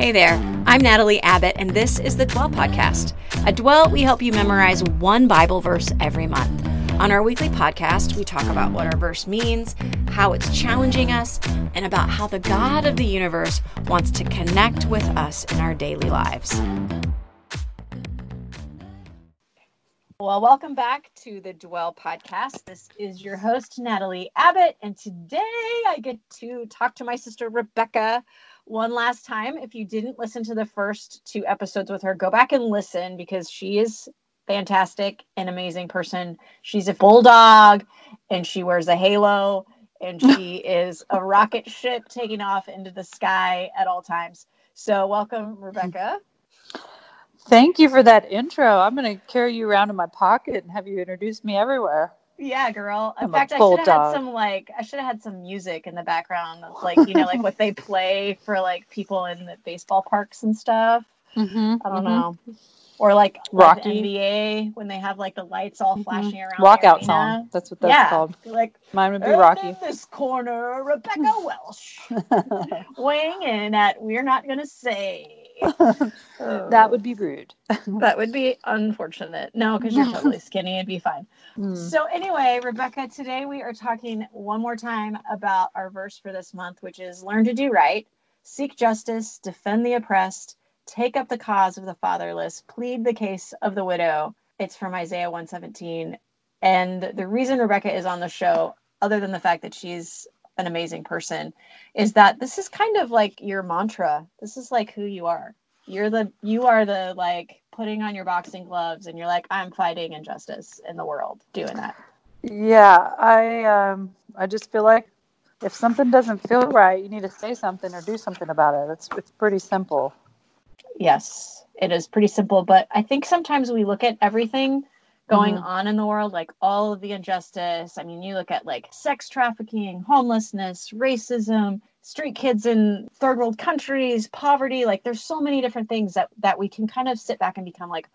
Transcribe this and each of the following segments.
Hey there, I'm Natalie Abbott, and this is the Dwell Podcast. At Dwell, we help you memorize one Bible verse every month. On our weekly podcast, we talk about what our verse means, how it's challenging us, and about how the God of the universe wants to connect with us in our daily lives. Well, welcome back to the Dwell Podcast. This is your host, Natalie Abbott, and today I get to talk to my sister, Rebecca one last time. If you didn't listen to the first two episodes with her, go back and listen because she is fantastic and amazing person. She's a bulldog and she wears a halo and she is a rocket ship taking off into the sky at all times. So, welcome, Rebecca. Thank you for that intro. I'm going to carry you around in my pocket and have you introduce me everywhere. Yeah, girl. In I'm fact, I should have had some like I should have had some music in the background, like you know, like what they play for like people in the baseball parks and stuff. Mm-hmm, I don't mm-hmm. know, or like Rocky NBA when they have like the lights all mm-hmm. flashing around. Walkout song. That's what that's yeah, called. Like mine would be Rocky. In this corner, Rebecca Welsh weighing in at we're not gonna say. that would be rude. that would be unfortunate. No, because you're totally skinny. It'd be fine. Mm. So, anyway, Rebecca, today we are talking one more time about our verse for this month, which is learn to do right, seek justice, defend the oppressed, take up the cause of the fatherless, plead the case of the widow. It's from Isaiah 117. And the reason Rebecca is on the show, other than the fact that she's an amazing person is that this is kind of like your mantra. This is like who you are. You're the you are the like putting on your boxing gloves and you're like I'm fighting injustice in the world doing that. Yeah, I um I just feel like if something doesn't feel right, you need to say something or do something about it. It's it's pretty simple. Yes, it is pretty simple, but I think sometimes we look at everything going mm-hmm. on in the world, like all of the injustice. I mean, you look at like sex trafficking, homelessness, racism, street kids in third world countries, poverty. Like, there's so many different things that that we can kind of sit back and become like,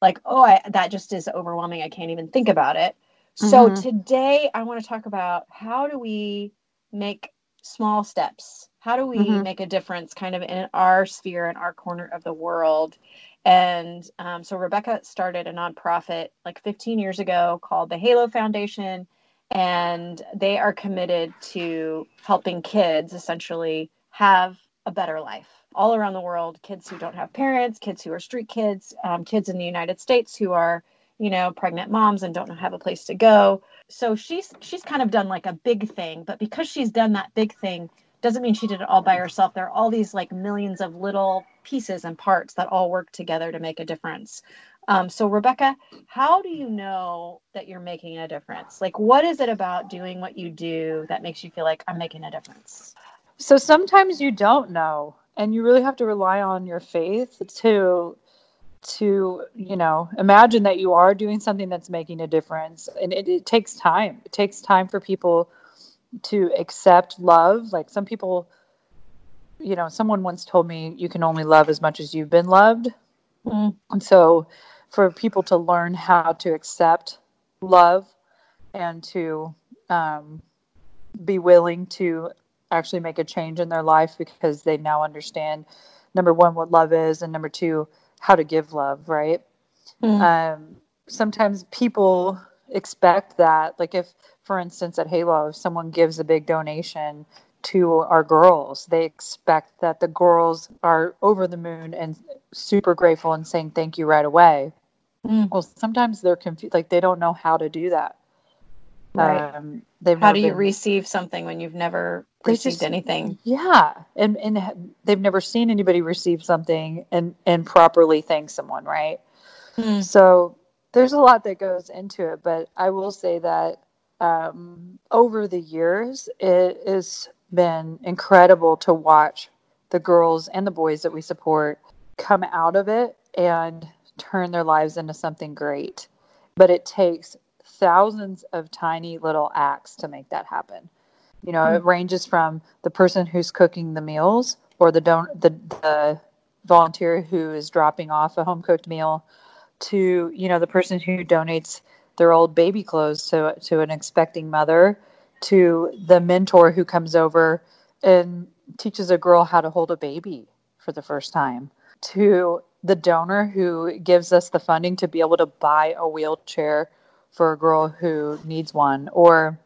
like, oh, I, that just is overwhelming. I can't even think about it. Mm-hmm. So today, I want to talk about how do we make small steps. How do we mm-hmm. make a difference kind of in our sphere, in our corner of the world? And um, so Rebecca started a nonprofit like 15 years ago called the Halo Foundation. And they are committed to helping kids essentially have a better life all around the world kids who don't have parents, kids who are street kids, um, kids in the United States who are you know pregnant moms and don't have a place to go so she's she's kind of done like a big thing but because she's done that big thing doesn't mean she did it all by herself. There are all these like millions of little pieces and parts that all work together to make a difference. Um, so, Rebecca, how do you know that you're making a difference? Like, what is it about doing what you do that makes you feel like I'm making a difference? So, sometimes you don't know, and you really have to rely on your faith to to you know imagine that you are doing something that's making a difference and it, it takes time it takes time for people to accept love. Like some people, you know, someone once told me you can only love as much as you've been loved. Mm. And so for people to learn how to accept love and to um, be willing to actually make a change in their life because they now understand number one what love is and number two how to give love right mm. um, sometimes people expect that like if for instance, at Halo, if someone gives a big donation to our girls, they expect that the girls are over the moon and super grateful and saying thank you right away. Mm. Well, sometimes they're confused, like they don't know how to do that. Right. Um, how do you been, receive something when you've never received just, anything? Yeah, and and they've never seen anybody receive something and and properly thank someone, right? Mm. So there's a lot that goes into it, but I will say that um, over the years, it has been incredible to watch the girls and the boys that we support come out of it and turn their lives into something great. But it takes thousands of tiny little acts to make that happen. You know, mm-hmm. it ranges from the person who's cooking the meals or the don- the, the volunteer who is dropping off a home cooked meal to, you know, the person who donates their old baby clothes to to an expecting mother, to the mentor who comes over and teaches a girl how to hold a baby for the first time to the donor who gives us the funding to be able to buy a wheelchair for a girl who needs one or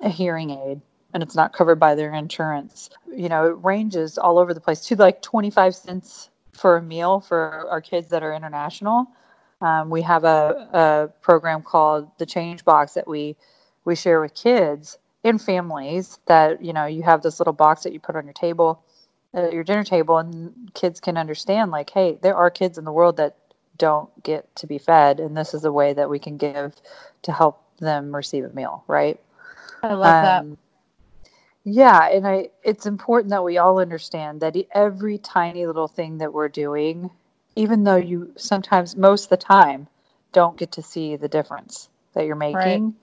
a hearing aid and it's not covered by their insurance. You know, it ranges all over the place to like 25 cents for a meal for our kids that are international. Um, we have a, a program called the Change Box that we we share with kids and families. That you know, you have this little box that you put on your table, at your dinner table, and kids can understand like, hey, there are kids in the world that don't get to be fed, and this is a way that we can give to help them receive a meal. Right. I love um, that yeah, and I it's important that we all understand that every tiny little thing that we're doing, even though you sometimes most of the time don't get to see the difference that you're making, right.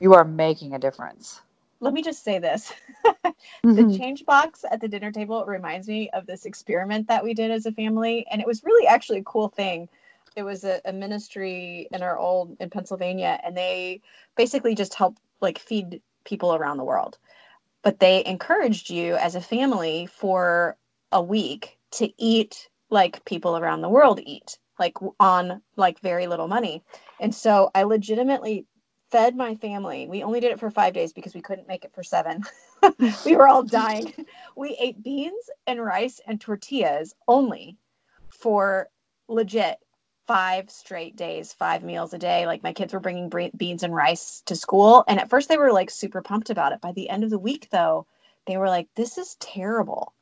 you are making a difference. Let me just say this. mm-hmm. The change box at the dinner table reminds me of this experiment that we did as a family and it was really actually a cool thing. It was a, a ministry in our old in Pennsylvania and they basically just help like feed people around the world but they encouraged you as a family for a week to eat like people around the world eat like on like very little money and so i legitimately fed my family we only did it for five days because we couldn't make it for seven we were all dying we ate beans and rice and tortillas only for legit five straight days, five meals a day. Like my kids were bringing beans and rice to school. And at first they were like super pumped about it. By the end of the week, though, they were like, this is terrible.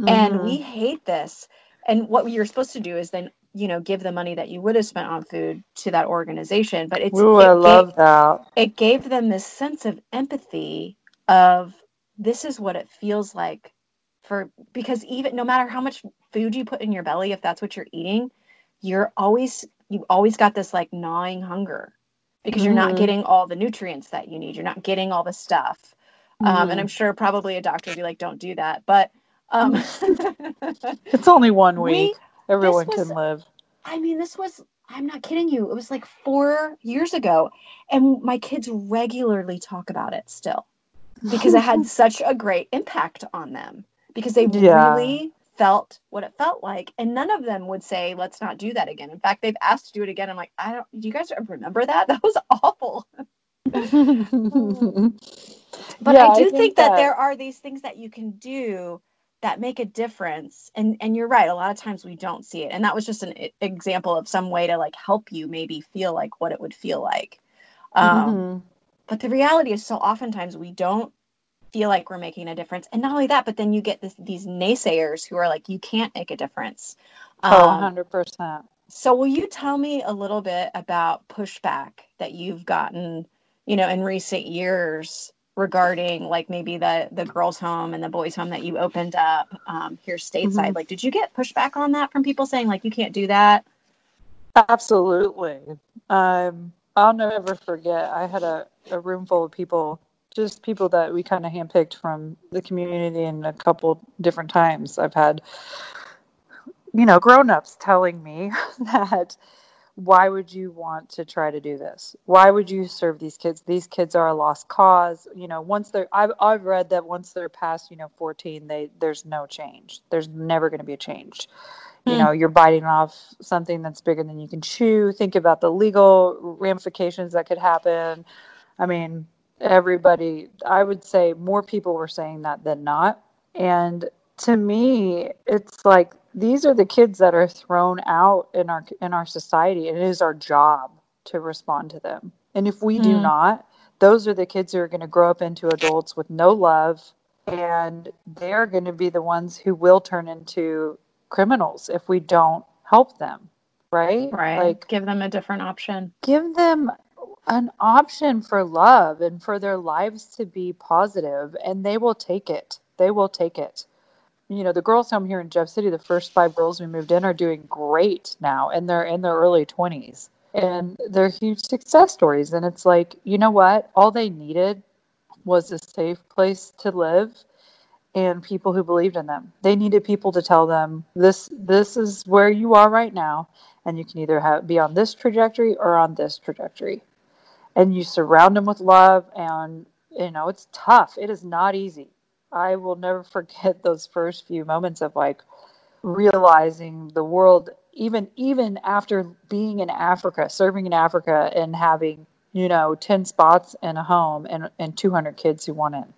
Mm-hmm. And we hate this. And what you're supposed to do is then, you know, give the money that you would have spent on food to that organization. But it's, Ooh, it I love gave, that. It gave them this sense of empathy of this is what it feels like for, because even no matter how much food you put in your belly, if that's what you're eating, you're always you always got this like gnawing hunger because you're not mm-hmm. getting all the nutrients that you need. You're not getting all the stuff. Mm-hmm. Um, and mm-hmm. I'm sure probably a doctor would be like, don't do that. But um, it's only one week. We, Everyone was, can live. I mean, this was, I'm not kidding you. It was like four years ago. And my kids regularly talk about it still because it had such a great impact on them because they yeah. really felt what it felt like and none of them would say let's not do that again in fact they've asked to do it again i'm like i don't do you guys remember that that was awful but yeah, i do I think, think that, that there are these things that you can do that make a difference and and you're right a lot of times we don't see it and that was just an example of some way to like help you maybe feel like what it would feel like um, mm-hmm. but the reality is so oftentimes we don't feel like we're making a difference. And not only that, but then you get this, these naysayers who are like, you can't make a difference. Oh, um, oh, 100%. So, will you tell me a little bit about pushback that you've gotten, you know, in recent years regarding like maybe the the girls' home and the boys' home that you opened up um, here stateside? Mm-hmm. Like, did you get pushback on that from people saying like you can't do that? Absolutely. Um, I'll never forget. I had a, a room full of people just people that we kind of handpicked from the community in a couple different times. I've had, you know, grown-ups telling me that why would you want to try to do this? Why would you serve these kids? These kids are a lost cause. You know, once they're I've I've read that once they're past, you know, 14, they there's no change. There's never going to be a change. You hmm. know, you're biting off something that's bigger than you can chew. Think about the legal ramifications that could happen. I mean, everybody, I would say more people were saying that than not. And to me, it's like these are the kids that are thrown out in our in our society. And it is our job to respond to them. And if we mm. do hmm. not, those are the kids who are going to grow up into adults with no love and they're going to be the ones who will turn into criminals if we don't help them right right like give them a different option give them an option for love and for their lives to be positive and they will take it they will take it you know the girls home here in jeff city the first five girls we moved in are doing great now and they're in their early 20s and they're huge success stories and it's like you know what? All they needed was a safe place to live and people who believed in them. They needed people to tell them this this is where you are right now and you can either have, be on this trajectory or on this trajectory. And you surround them with love and you know it's tough. It is not easy i will never forget those first few moments of like realizing the world even even after being in Africa, serving in Africa and having, you know, 10 spots in a home and and 200 kids who want in.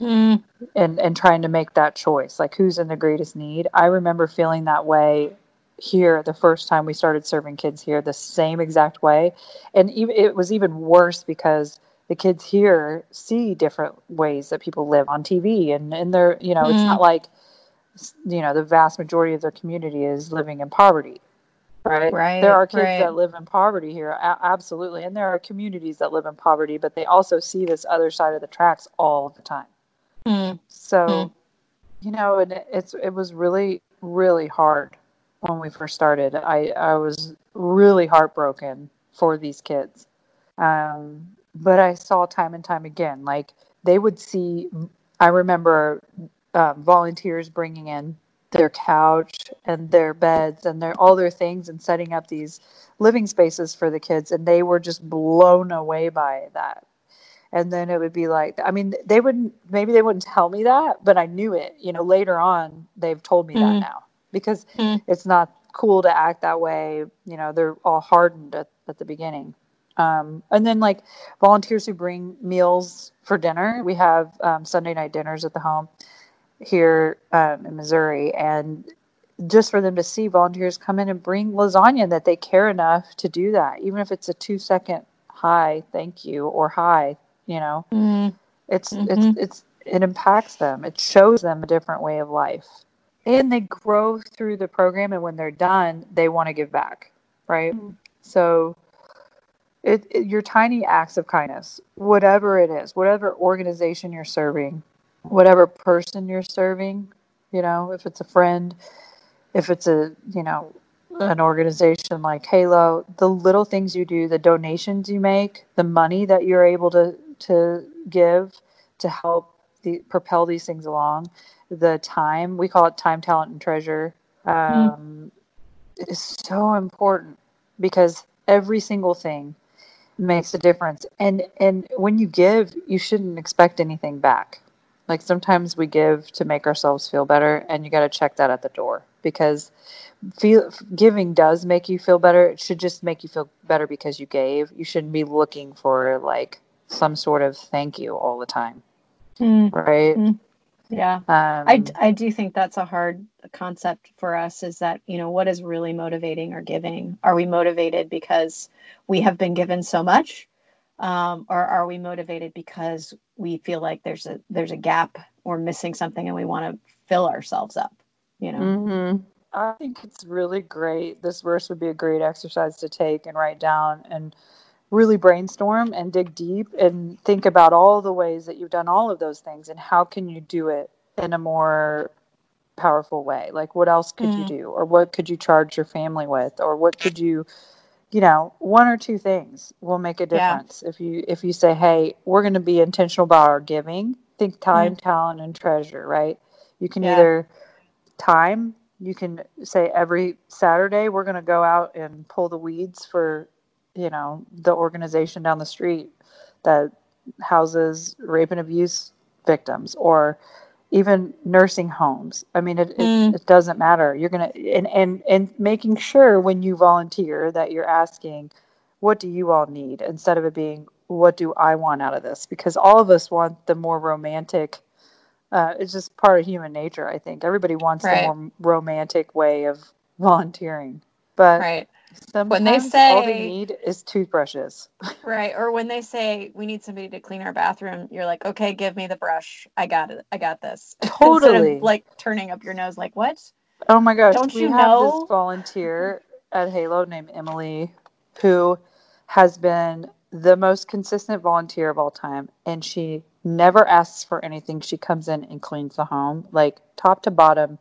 Mm. And and trying to make that choice, like who's in the greatest need. I remember feeling that way here the first time we started serving kids here the same exact way and even it was even worse because the kids here see different ways that people live on TV and and they're you know mm. it's not like you know the vast majority of their community is living in poverty right right there are kids right. that live in poverty here absolutely and there are communities that live in poverty but they also see this other side of the tracks all the time mm. so Mm. you know and it's it was really really hard when we first started i i was really heartbroken for these kids um but i saw time and time again like they would see i remember um, volunteers bringing in their couch and their beds and their all their things and setting up these living spaces for the kids and they were just blown away by that and then it would be like i mean they wouldn't maybe they wouldn't tell me that but i knew it you know later on they've told me Mm. that now because Mm. it's not cool to act that way you know they're all hardened at, at the beginning um, and then like volunteers who bring meals for dinner we have um, sunday night dinners at the home here um, in Missouri, and just for them to see volunteers come in and bring lasagna that they care enough to do that, even if it's a two second hi, thank you, or hi, you know, Mm. it's it's it's it impacts them. It shows them a different way of life, and they grow through the program. And when they're done, they want to give back, right? Mm. So. It, it, your tiny acts of kindness, whatever it is, whatever organization you're serving, whatever person you're serving, you know, if it's a friend, if it's a, you know, an organization like Halo, the little things you do, the donations you make, the money that you're able to to give to help the, propel these things along, the time, we call it time, talent, and treasure, um, is so important because every single thing makes a difference. And and when you give, you shouldn't expect anything back. Like sometimes we give to make ourselves feel better, and you got to check that at the door because feel giving does make you feel better. It should just make you feel better because you gave. You shouldn't be looking for like some sort of thank you all the time, Mm. right? Mm. Yeah. Um, I, I do think that's a hard concept for us is that, you know, what is really motivating or giving? Are we motivated because we have been given so much? Um, or are we motivated because we feel like there's a there's a gap or missing something and we want to fill ourselves up, you know? hmm I think it's really great. This verse would be a great exercise to take and write down and really brainstorm and dig deep and think about all the ways that you've done all of those things and how can you do it in a more powerful way like what else could you Mm. do or what could you charge your family with or what could you you know one or two things will make a Yeah. difference if you if you say hey we're going to be intentional about our giving think time talent and treasure right you can Yeah. either time you can say every saturday we're going to go out and pull the weeds for you know the organization down the street that houses rape and abuse victims or even nursing homes i mean it, Mm. it, it doesn't matter you're going to and, and and making sure when you volunteer that you're asking what do you all need instead of it being what do i want out of this because all of us want the more romantic uh, it's just part of human nature i think everybody wants Right. the more romantic way of volunteering but Right. Sometimes When they say all they need is toothbrushes Right. Or when they say we need somebody to clean our bathroom, you're like, okay, give me the brush. I got it. I got this. Instead Totally. of like turning up your nose, like, what? Oh my gosh. Don't we you have know? this volunteer at Halo named Emily who has been the most consistent volunteer of all time and she never asks for anything. She comes in and cleans the home like top to bottom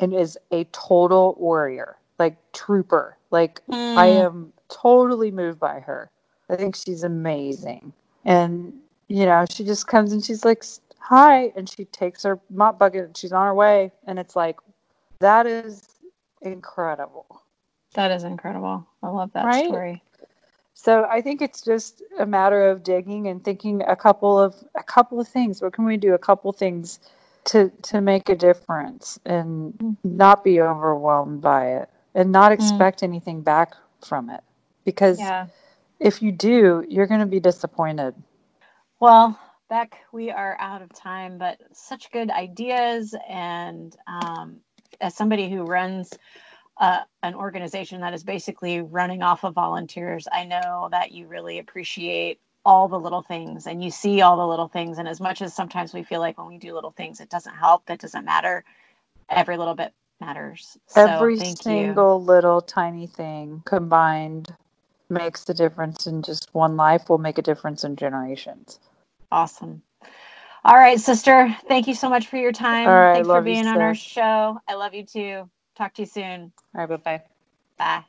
and is a total warrior, like trooper. Like I Mm. am totally moved by her. I think she's amazing. And you know, she just comes and she's like, "Hi," and she takes her mop bucket and she's on her way. And it's like, that is incredible. That is incredible. I love that Right? story. So I think it's just a matter of digging and thinking a couple of a couple of things. What can we do? A couple things to to make a difference and not be overwhelmed by it and not expect mm. anything back from it because yeah. if you do you're going to be disappointed well beck we are out of time but such good ideas and um, as somebody who runs uh, an organization that is basically running off of volunteers i know that you really appreciate all the little things and you see all the little things and as much as sometimes we feel like when we do little things it doesn't help it doesn't matter every little bit matters. So every single you. little tiny thing combined makes a difference in just one life will make a difference in generations. Awesome. All right sister thank you so much for your time. All right, thanks for being on our show. I love you too. Talk to you soon. All right bye-bye. Bye.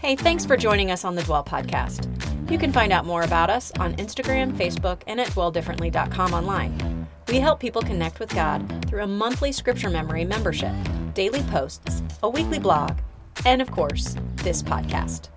Hey, thanks for joining us on the Dwell Podcast. You can find out more about us on Instagram, Facebook, and at dwelldifferently.com online. We help people connect with God through a monthly scripture memory membership, daily posts, a weekly blog, and of course, this podcast.